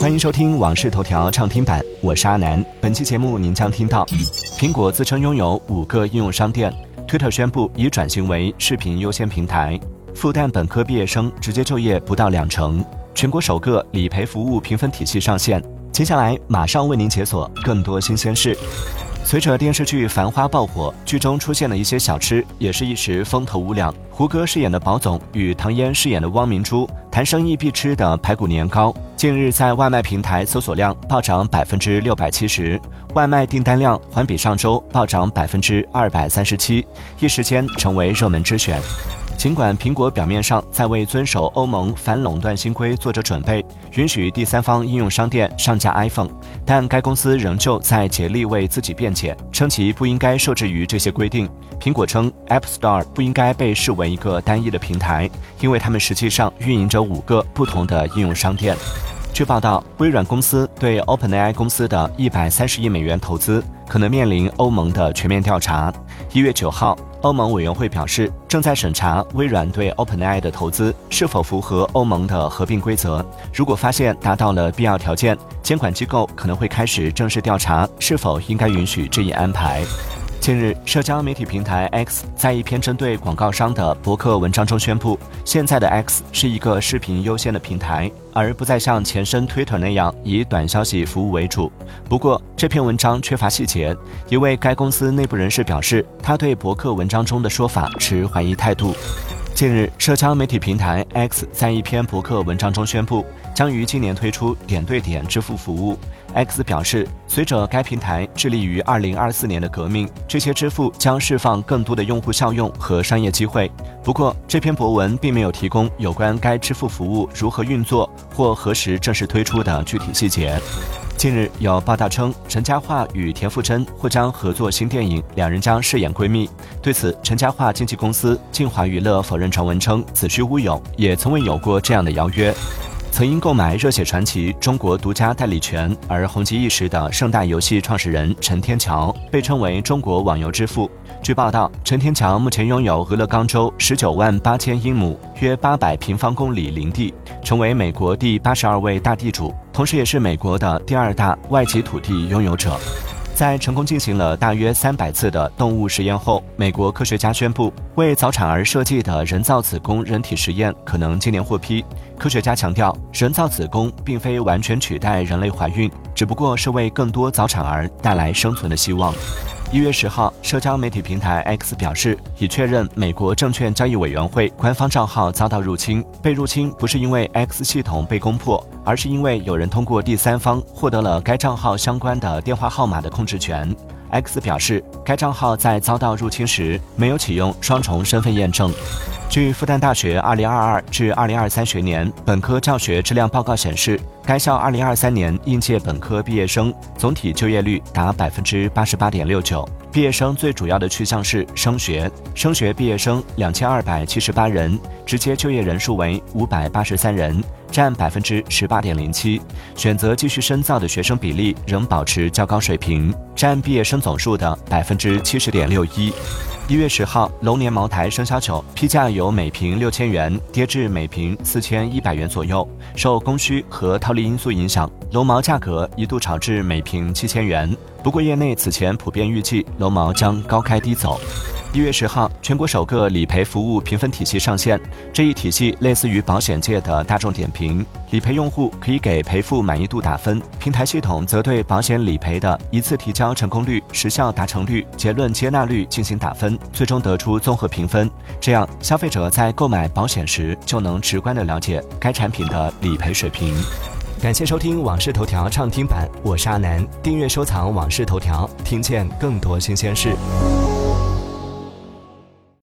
欢迎收听《往事头条》畅听版，我是阿南。本期节目您将听到：苹果自称拥有五个应用商店；Twitter 宣布已转型为视频优先平台；复旦本科毕业生直接就业不到两成；全国首个理赔服务评分体系上线。接下来马上为您解锁更多新鲜事。随着电视剧《繁花》爆火，剧中出现了一些小吃，也是一时风头无两。胡歌饰演的宝总与唐嫣饰演的汪明珠谈生意必吃的排骨年糕，近日在外卖平台搜索量暴涨百分之六百七十，外卖订单量环比上周暴涨百分之二百三十七，一时间成为热门之选。尽管苹果表面上在为遵守欧盟反垄断新规做着准备，允许第三方应用商店上架 iPhone，但该公司仍旧在竭力为自己辩解，称其不应该受制于这些规定。苹果称，App Store 不应该被视为一个单一的平台，因为他们实际上运营着五个不同的应用商店。据报道，微软公司对 OpenAI 公司的一百三十亿美元投资可能面临欧盟的全面调查。一月九号。欧盟委员会表示，正在审查微软对 OpenAI 的投资是否符合欧盟的合并规则。如果发现达到了必要条件，监管机构可能会开始正式调查是否应该允许这一安排。近日，社交媒体平台 X 在一篇针对广告商的博客文章中宣布，现在的 X 是一个视频优先的平台，而不再像前身 Twitter 那样以短消息服务为主。不过，这篇文章缺乏细节。一位该公司内部人士表示，他对博客文章中的说法持怀疑态度。近日，社交媒体平台 X 在一篇博客文章中宣布，将于今年推出点对点支付服务。X 表示，随着该平台致力于2024年的革命，这些支付将释放更多的用户效用和商业机会。不过，这篇博文并没有提供有关该支付服务如何运作或何时正式推出的具体细节。近日有报道称，陈嘉桦与田馥甄或将合作新电影，两人将饰演闺蜜。对此，陈嘉桦经纪公司晋华娱乐否认传闻，称子虚乌有，也从未有过这样的邀约。曾因购买《热血传奇》中国独家代理权而红极一时的盛大游戏创始人陈天桥，被称为中国网游之父。据报道，陈天桥目前拥有俄勒冈州十九万八千英亩（约八百平方公里）林地，成为美国第八十二位大地主，同时也是美国的第二大外籍土地拥有者。在成功进行了大约三百次的动物实验后，美国科学家宣布，为早产儿设计的人造子宫人体实验可能今年获批。科学家强调，人造子宫并非完全取代人类怀孕，只不过是为更多早产儿带来生存的希望。一月十号，社交媒体平台 X 表示，已确认美国证券交易委员会官方账号遭到入侵。被入侵不是因为 X 系统被攻破，而是因为有人通过第三方获得了该账号相关的电话号码的控制权。X 表示，该账号在遭到入侵时没有启用双重身份验证。据复旦大学2022至2023学年本科教学质量报告显示，该校2023年应届本科毕业生总体就业率达百分之八十八点六九。毕业生最主要的去向是升学，升学毕业生两千二百七十八人，直接就业人数为五百八十三人，占百分之十八点零七。选择继续深造的学生比例仍保持较高水平，占毕业生总数的百分之七十点六一。一月十号，龙年茅台生肖酒批价由每瓶六千元跌至每瓶四千一百元左右，受供需和套利因素影响，龙茅价格一度炒至每瓶七千元。不过，业内此前普遍预计龙茅将高开低走。一月十号，全国首个理赔服务评分体系上线。这一体系类似于保险界的大众点评，理赔用户可以给赔付满意度打分，平台系统则对保险理赔的一次提交成功率、时效达成率、结论接纳率进行打分，最终得出综合评分。这样，消费者在购买保险时就能直观的了解该产品的理赔水平。感谢收听《往事头条》畅听版，我是阿南。订阅收藏《往事头条》，听见更多新鲜事。